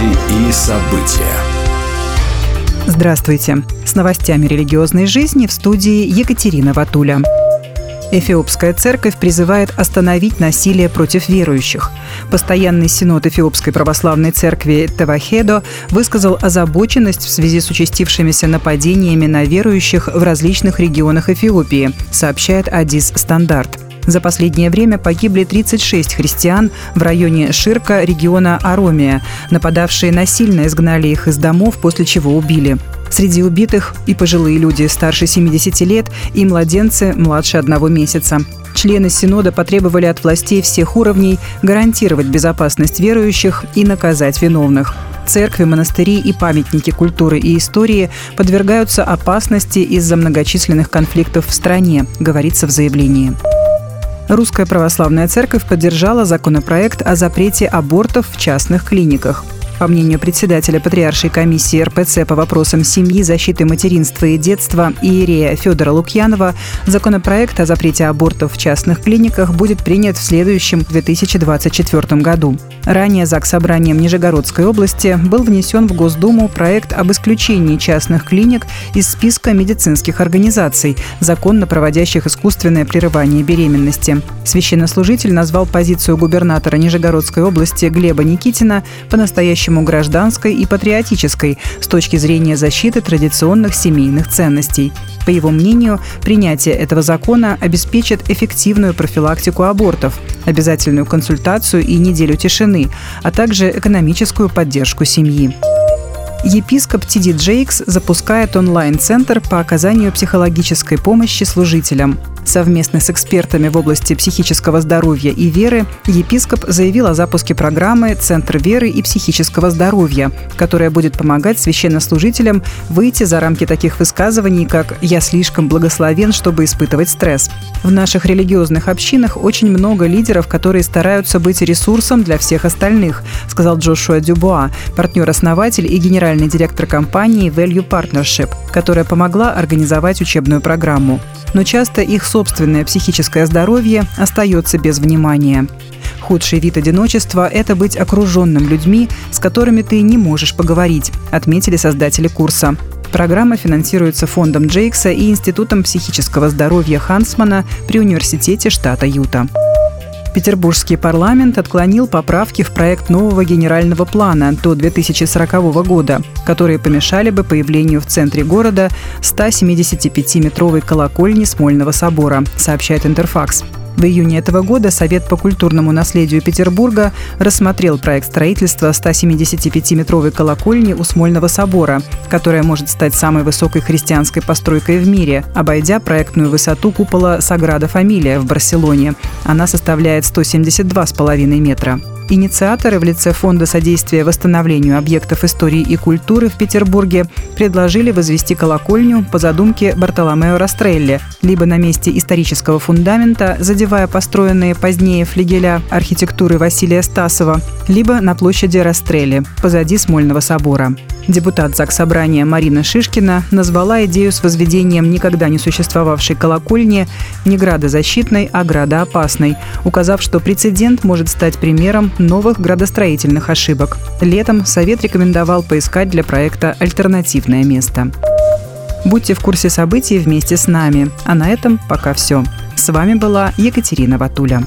Новости и события. Здравствуйте. С новостями религиозной жизни в студии Екатерина Ватуля. Эфиопская церковь призывает остановить насилие против верующих. Постоянный синод Эфиопской православной церкви Тавахедо высказал озабоченность в связи с участившимися нападениями на верующих в различных регионах Эфиопии, сообщает Адис Стандарт. За последнее время погибли 36 христиан в районе Ширка региона Аромия. Нападавшие насильно изгнали их из домов, после чего убили. Среди убитых и пожилые люди старше 70 лет, и младенцы младше одного месяца. Члены Синода потребовали от властей всех уровней гарантировать безопасность верующих и наказать виновных. Церкви, монастыри и памятники культуры и истории подвергаются опасности из-за многочисленных конфликтов в стране, говорится в заявлении. Русская православная церковь поддержала законопроект о запрете абортов в частных клиниках. По мнению председателя Патриаршей комиссии РПЦ по вопросам семьи, защиты материнства и детства Иерея Федора Лукьянова, законопроект о запрете абортов в частных клиниках будет принят в следующем 2024 году. Ранее ЗАГС Собранием Нижегородской области был внесен в Госдуму проект об исключении частных клиник из списка медицинских организаций, законно проводящих искусственное прерывание беременности. Священнослужитель назвал позицию губернатора Нижегородской области Глеба Никитина по-настоящему по-настоящему гражданской и патриотической с точки зрения защиты традиционных семейных ценностей. По его мнению, принятие этого закона обеспечит эффективную профилактику абортов, обязательную консультацию и неделю тишины, а также экономическую поддержку семьи. Епископ Тиди Джейкс запускает онлайн-центр по оказанию психологической помощи служителям. Совместно с экспертами в области психического здоровья и веры епископ заявил о запуске программы «Центр веры и психического здоровья», которая будет помогать священнослужителям выйти за рамки таких высказываний, как «я слишком благословен, чтобы испытывать стресс». В наших религиозных общинах очень много лидеров, которые стараются быть ресурсом для всех остальных, сказал Джошуа Дюбуа, партнер-основатель и генеральный директор компании Value Partnership, которая помогла организовать учебную программу но часто их собственное психическое здоровье остается без внимания. Худший вид одиночества – это быть окруженным людьми, с которыми ты не можешь поговорить, отметили создатели курса. Программа финансируется фондом Джейкса и Институтом психического здоровья Хансмана при Университете штата Юта. Петербургский парламент отклонил поправки в проект нового генерального плана до 2040 года, которые помешали бы появлению в центре города 175-метровой колокольни Смольного собора, сообщает Интерфакс. В июне этого года Совет по культурному наследию Петербурга рассмотрел проект строительства 175-метровой колокольни у Смольного собора, которая может стать самой высокой христианской постройкой в мире, обойдя проектную высоту купола Саграда Фамилия в Барселоне. Она составляет 172,5 метра. Инициаторы в лице Фонда содействия восстановлению объектов истории и культуры в Петербурге предложили возвести колокольню по задумке Бартоломео Растрелли, либо на месте исторического фундамента, задевая построенные позднее флигеля архитектуры Василия Стасова, либо на площади Растрелли, позади Смольного собора. Депутат ЗАГС Собрания Марина Шишкина назвала идею с возведением никогда не существовавшей колокольни не градозащитной, а градоопасной, указав, что прецедент может стать примером новых градостроительных ошибок. Летом Совет рекомендовал поискать для проекта альтернативное место. Будьте в курсе событий вместе с нами. А на этом пока все. С вами была Екатерина Ватуля.